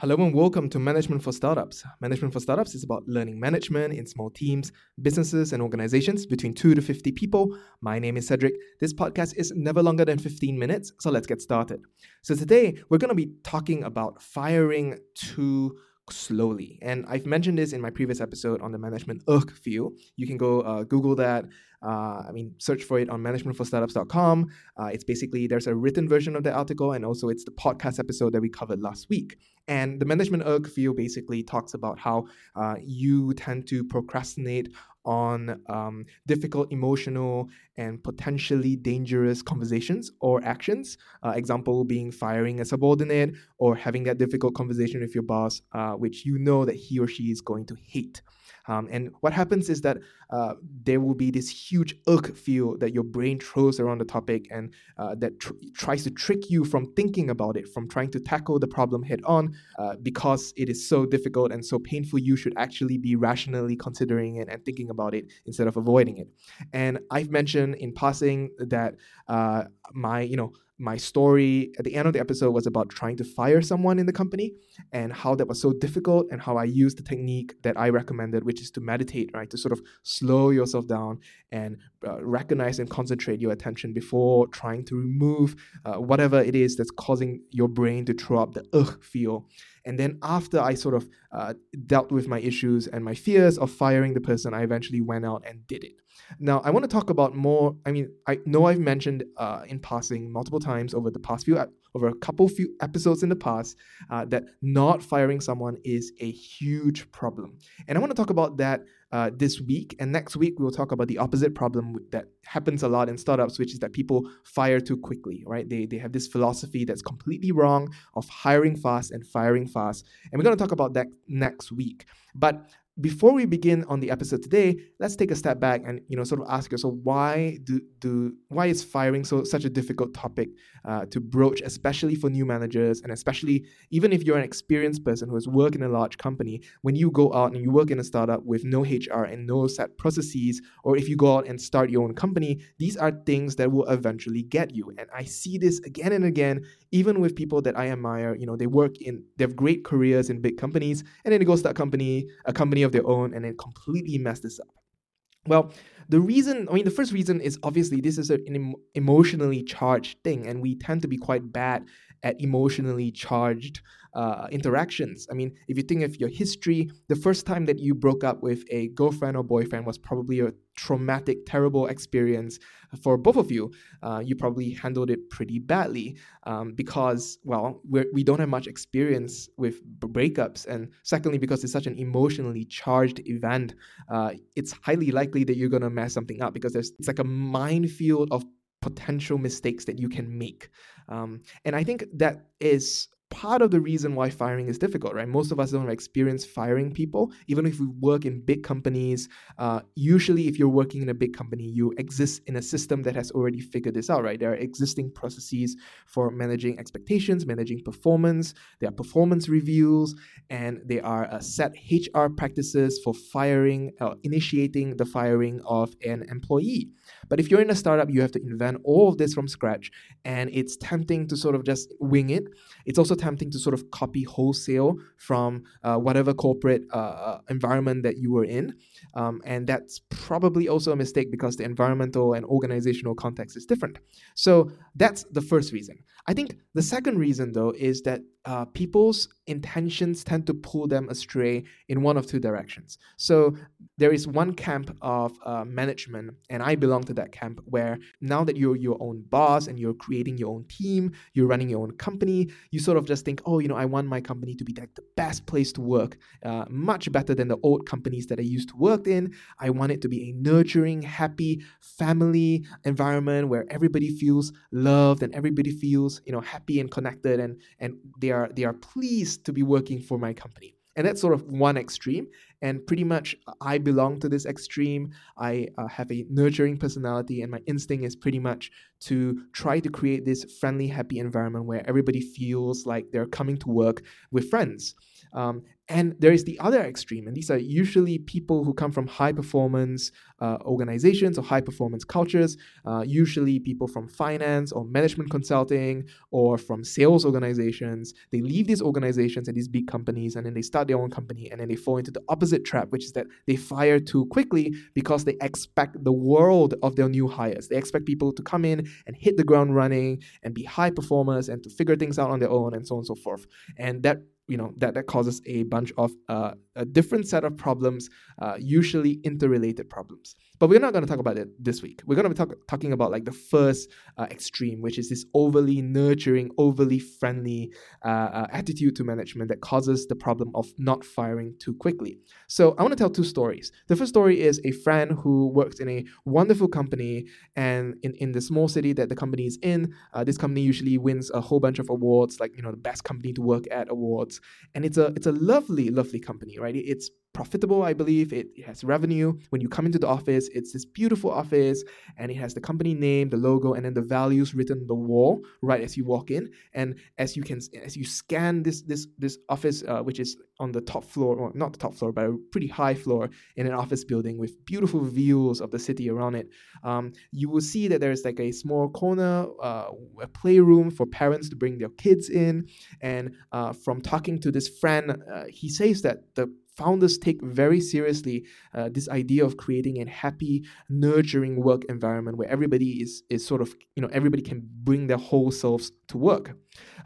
Hello and welcome to Management for Startups. Management for Startups is about learning management in small teams, businesses, and organizations between 2 to 50 people. My name is Cedric. This podcast is never longer than 15 minutes, so let's get started. So, today we're going to be talking about firing too slowly. And I've mentioned this in my previous episode on the management ugh field. You can go uh, Google that. Uh, I mean, search for it on managementforstartups.com. Uh, it's basically there's a written version of the article, and also it's the podcast episode that we covered last week. And the management ugh field basically talks about how uh, you tend to procrastinate on um, difficult emotional and potentially dangerous conversations or actions. Uh, example being firing a subordinate or having that difficult conversation with your boss, uh, which you know that he or she is going to hate. Um, and what happens is that uh, there will be this huge ugh field that your brain throws around the topic and uh, that tr- tries to trick you from thinking about it, from trying to tackle the problem head on, uh, because it is so difficult and so painful. You should actually be rationally considering it and thinking about it instead of avoiding it. And I've mentioned in passing that uh, my, you know, my story at the end of the episode was about trying to fire someone in the company and how that was so difficult and how I used the technique that I recommended, which is to meditate, right? To sort of slow yourself down and uh, recognize and concentrate your attention before trying to remove uh, whatever it is that's causing your brain to throw up the ugh field. And then after I sort of uh, dealt with my issues and my fears of firing the person, I eventually went out and did it. Now, I want to talk about more. I mean, I know I've mentioned uh, in passing multiple times over the past few, over a couple few episodes in the past, uh, that not firing someone is a huge problem. And I want to talk about that uh, this week. And next week, we'll talk about the opposite problem that happens a lot in startups, which is that people fire too quickly, right? They, they have this philosophy that's completely wrong of hiring fast and firing fast. And we're going to talk about that next week. But before we begin on the episode today, let's take a step back and you know sort of ask yourself why do do why is firing so such a difficult topic uh, to broach, especially for new managers and especially even if you're an experienced person who has worked in a large company. When you go out and you work in a startup with no HR and no set processes, or if you go out and start your own company, these are things that will eventually get you. And I see this again and again, even with people that I admire. You know, they work in they have great careers in big companies, and then they go start company a company of their own and then completely mess this up? Well, the reason, I mean, the first reason is obviously this is an emotionally charged thing, and we tend to be quite bad at emotionally charged uh, interactions. I mean, if you think of your history, the first time that you broke up with a girlfriend or boyfriend was probably a traumatic, terrible experience for both of you. Uh, you probably handled it pretty badly um, because, well, we're, we do not have much experience with breakups. And secondly, because it's such an emotionally charged event, uh, it's highly likely that you're going to mess something up because there's, it's like a minefield of potential mistakes that you can make. Um, and I think that is part of the reason why firing is difficult, right? Most of us don't have experience firing people. Even if we work in big companies, uh, usually if you're working in a big company, you exist in a system that has already figured this out, right? There are existing processes for managing expectations, managing performance. There are performance reviews, and there are uh, set HR practices for firing, uh, initiating the firing of an employee. But if you're in a startup, you have to invent all of this from scratch, and it's tempting to sort of just wing it. It's also tempting to sort of copy wholesale from uh, whatever corporate uh, uh, environment that you were in. Um, and that's probably also a mistake because the environmental and organizational context is different. So that's the first reason. I think the second reason, though, is that uh, people's intentions tend to pull them astray in one of two directions. So there is one camp of uh, management, and I belong to that camp, where now that you're your own boss and you're creating your own team, you're running your own company, you sort of just think, oh, you know, I want my company to be like the best place to work, uh, much better than the old companies that I used to work in. I want it to be a nurturing, happy, family environment where everybody feels loved and everybody feels, you know, happy and connected, and and they are they are pleased to be working for my company. And that's sort of one extreme. And pretty much, I belong to this extreme. I uh, have a nurturing personality, and my instinct is pretty much to try to create this friendly, happy environment where everybody feels like they're coming to work with friends. Um, and there is the other extreme, and these are usually people who come from high performance uh, organizations or high performance cultures, uh, usually people from finance or management consulting or from sales organizations. They leave these organizations and these big companies, and then they start their own company, and then they fall into the opposite trap, which is that they fire too quickly because they expect the world of their new hires. They expect people to come in and hit the ground running and be high performers and to figure things out on their own and so on and so forth. And that you know that that causes a bunch of uh, a different set of problems, uh, usually interrelated problems. But we're not going to talk about it this week. We're going to be talk, talking about like the first uh, extreme, which is this overly nurturing, overly friendly uh, uh, attitude to management that causes the problem of not firing too quickly. So I want to tell two stories. The first story is a friend who works in a wonderful company, and in, in the small city that the company is in, uh, this company usually wins a whole bunch of awards, like you know the best company to work at awards, and it's a it's a lovely, lovely company, right? It's profitable, I believe. It, it, has revenue. When you come into the office, it's this beautiful office and it has the company name, the logo, and then the values written on the wall right as you walk in. And as you can, as you scan this this this office, uh, which is on the top floor, or not the top floor, but a pretty high floor in an office building with beautiful views of the city around it, um, you will see that there's like a small corner, uh, a playroom for parents to bring their kids in. And uh, from talking to this friend, uh, he says that the founders take very seriously uh, this idea of creating a happy, nurturing work environment where everybody is is sort of you know everybody can bring their whole selves to work.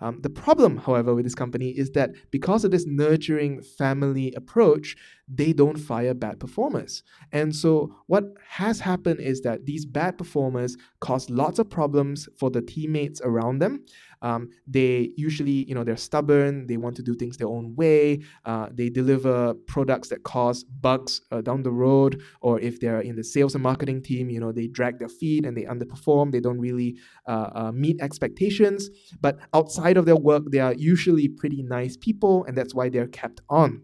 Um, the problem, however, with this company is that because of this nurturing family approach, they don't fire bad performers. And so, what has happened is that these bad performers cause lots of problems for the teammates around them. Um, they usually, you know, they're stubborn. They want to do things their own way. Uh, they deliver products that cause bugs uh, down the road. Or if they're in the sales and marketing team, you know, they drag their feet and they underperform. They don't really uh, uh meet expectations. But outside of their work, they are usually pretty nice people, and that's why they're kept on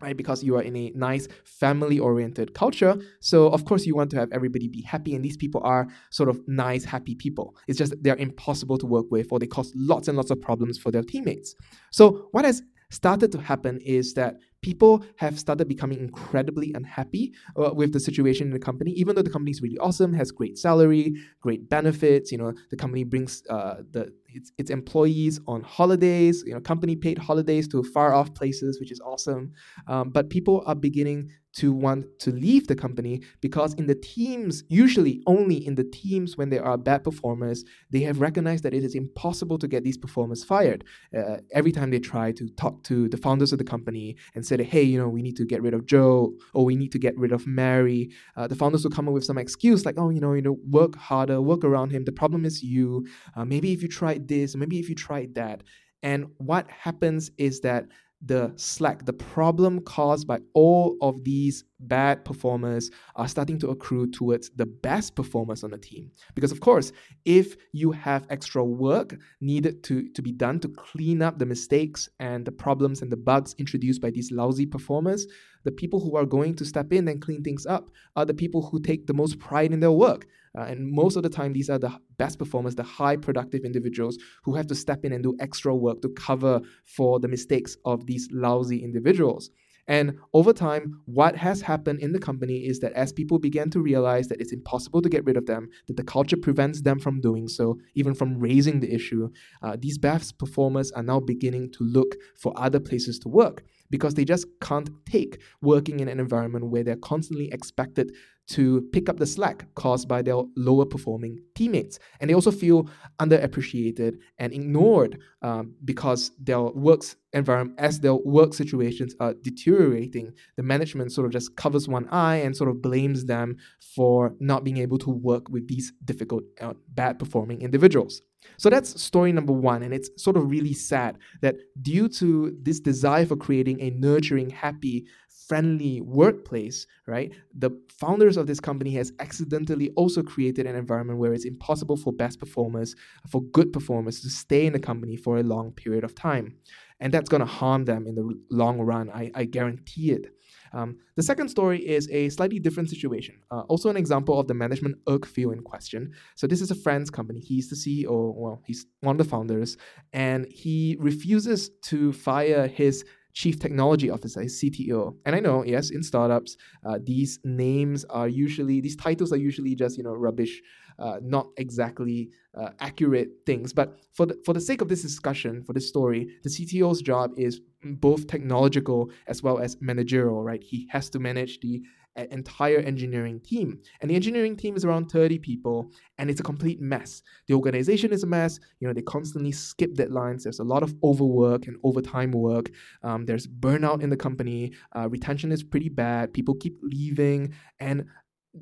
right? Because you are in a nice family oriented culture. So, of course, you want to have everybody be happy. And these people are sort of nice, happy people. It's just they're impossible to work with or they cause lots and lots of problems for their teammates. So, what has started to happen is that people have started becoming incredibly unhappy uh, with the situation in the company even though the company is really awesome has great salary great benefits you know the company brings uh, the its, its employees on holidays you know company paid holidays to far off places which is awesome um, but people are beginning to want to leave the company because in the teams, usually only in the teams when there are bad performers, they have recognized that it is impossible to get these performers fired. Uh, every time they try to talk to the founders of the company and say, hey, you know, we need to get rid of Joe or we need to get rid of Mary, uh, the founders will come up with some excuse like, oh, you know, you know, work harder, work around him. The problem is you. Uh, maybe if you tried this, maybe if you tried that. And what happens is that the slack, the problem caused by all of these bad performers are starting to accrue towards the best performers on the team. Because, of course, if you have extra work needed to, to be done to clean up the mistakes and the problems and the bugs introduced by these lousy performers, the people who are going to step in and clean things up are the people who take the most pride in their work. Uh, and most of the time, these are the best performers, the high productive individuals who have to step in and do extra work to cover for the mistakes of these lousy individuals. And over time, what has happened in the company is that as people began to realize that it's impossible to get rid of them, that the culture prevents them from doing so, even from raising the issue, uh, these best performers are now beginning to look for other places to work because they just can't take working in an environment where they're constantly expected to pick up the slack caused by their lower performing teammates. And they also feel underappreciated and ignored um, because their works environment, as their work situations are deteriorating, the management sort of just covers one eye and sort of blames them for not being able to work with these difficult, uh, bad performing individuals. So that's story number one. And it's sort of really sad that due to this desire for creating a nurturing, happy, friendly workplace, right? The founders of this company has accidentally also created an environment where it's impossible for best performers, for good performers to stay in the company for a long period of time. and that's going to harm them in the long run. I, I guarantee it. Um, the second story is a slightly different situation. Uh, also, an example of the management ugh field in question. So, this is a friend's company. He's the CEO, well, he's one of the founders, and he refuses to fire his chief technology officer, his CTO. And I know, yes, in startups, uh, these names are usually, these titles are usually just, you know, rubbish, uh, not exactly uh, accurate things. But for the, for the sake of this discussion, for this story, the CTO's job is both technological as well as managerial, right? He has to manage the entire engineering team. And the engineering team is around 30 people and it's a complete mess. The organization is a mess. You know, they constantly skip deadlines. There's a lot of overwork and overtime work. Um, there's burnout in the company. Uh, retention is pretty bad. People keep leaving. And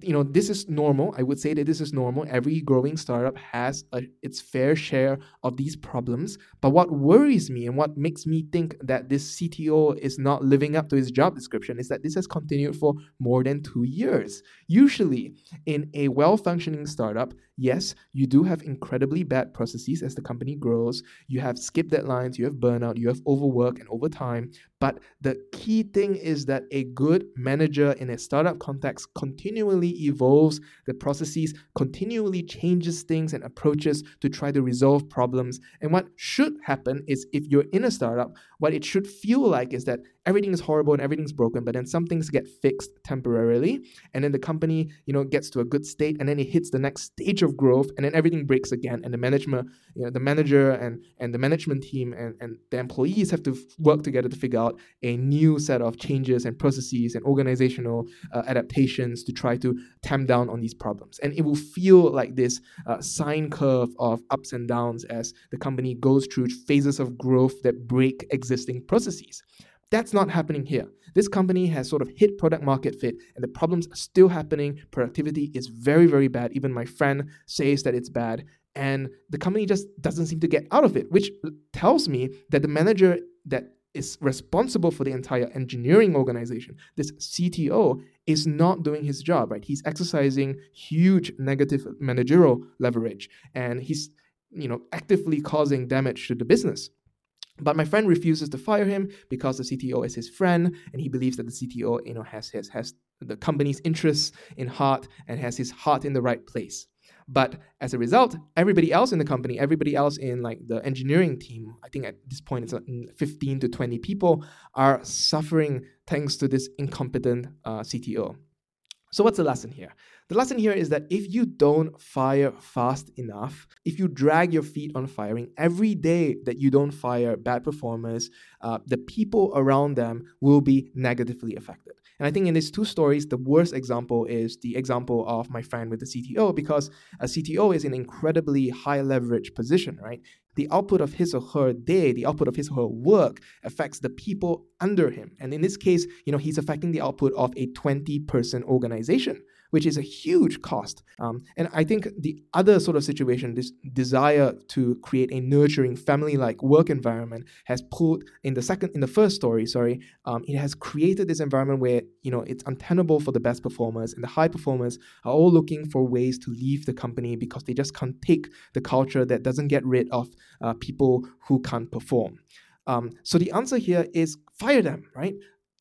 you know this is normal. I would say that this is normal. Every growing startup has a, its fair share of these problems. But what worries me and what makes me think that this cto is not living up to his job description is that this has continued for more than two years. Usually in a well-functioning startup yes you do have incredibly bad processes as the company grows. You have skip deadlines you have burnout you have overwork and overtime. But the key thing is that a good manager in a startup context continually evolves the processes, continually changes things and approaches to try to resolve problems. And what should happen is if you're in a startup, what it should feel like is that everything is horrible and everything's broken, but then some things get fixed temporarily, and then the company, you know, gets to a good state, and then it hits the next stage of growth, and then everything breaks again, and the management, you know, the manager and and the management team and, and the employees have to work together to figure out a new set of changes and processes and organizational uh, adaptations to try to tamp down on these problems. And it will feel like this uh, sine curve of ups and downs as the company goes through phases of growth that break existing processes. That's not happening here. This company has sort of hit product market fit and the problems are still happening. Productivity is very, very bad. Even my friend says that it's bad. And the company just doesn't seem to get out of it, which tells me that the manager that is responsible for the entire engineering organization, this CTO, is not doing his job, right? He's exercising huge negative managerial leverage and he's, you know, actively causing damage to the business. But my friend refuses to fire him because the CTO is his friend, and he believes that the CTO, you know, has his has the company's interests in heart and has his heart in the right place. But as a result, everybody else in the company, everybody else in like the engineering team, I think at this point it's 15 to 20 people, are suffering thanks to this incompetent uh, CTO. So what's the lesson here? The lesson here is that if you don't fire fast enough, if you drag your feet on firing, every day that you don't fire bad performers, uh, the people around them will be negatively affected. And I think in these two stories, the worst example is the example of my friend with the CTO, because a CTO is an incredibly high leverage position, right? The output of his or her day, the output of his or her work affects the people under him. And in this case, you know, he's affecting the output of a 20 person organization which is a huge cost. Um, and I think the other sort of situation, this desire to create a nurturing family-like work environment, has pulled in the second, in the first story, sorry, um, it has created this environment where you know it's untenable for the best performers, and the high performers are all looking for ways to leave the company because they just can't take the culture that doesn't get rid of uh, people who can't perform. Um, so the answer here is fire them, right?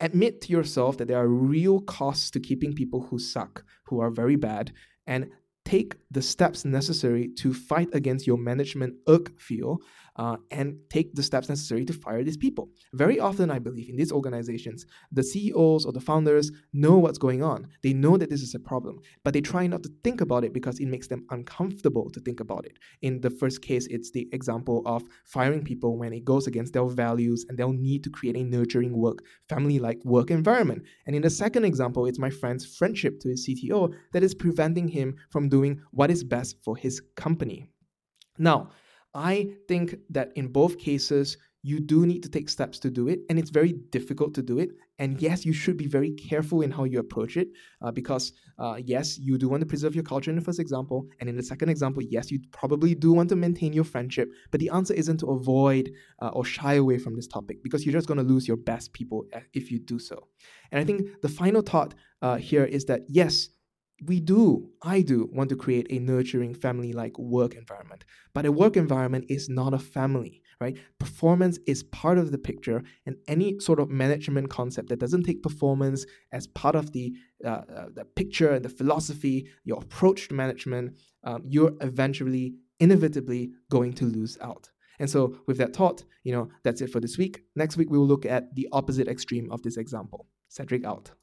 Admit to yourself that there are real costs to keeping people who suck, who are very bad, and take the steps necessary to fight against your management ugh field uh, and take the steps necessary to fire these people. Very often, I believe, in these organizations, the CEOs or the founders know what's going on. They know that this is a problem, but they try not to think about it because it makes them uncomfortable to think about it. In the first case, it's the example of firing people when it goes against their values and they'll need to create a nurturing work, family like work environment. And in the second example, it's my friend's friendship to his CTO that is preventing him from doing what is best for his company. Now, I think that in both cases, you do need to take steps to do it, and it's very difficult to do it. And yes, you should be very careful in how you approach it uh, because, uh, yes, you do want to preserve your culture in the first example. And in the second example, yes, you probably do want to maintain your friendship. But the answer isn't to avoid uh, or shy away from this topic because you're just going to lose your best people uh, if you do so. And I think the final thought uh, here is that, yes, we do, I do, want to create a nurturing family like work environment. But a work environment is not a family, right? Performance is part of the picture, and any sort of management concept that doesn't take performance as part of the, uh, uh, the picture and the philosophy, your approach to management, um, you're eventually, inevitably going to lose out. And so, with that thought, you know, that's it for this week. Next week, we will look at the opposite extreme of this example. Cedric out.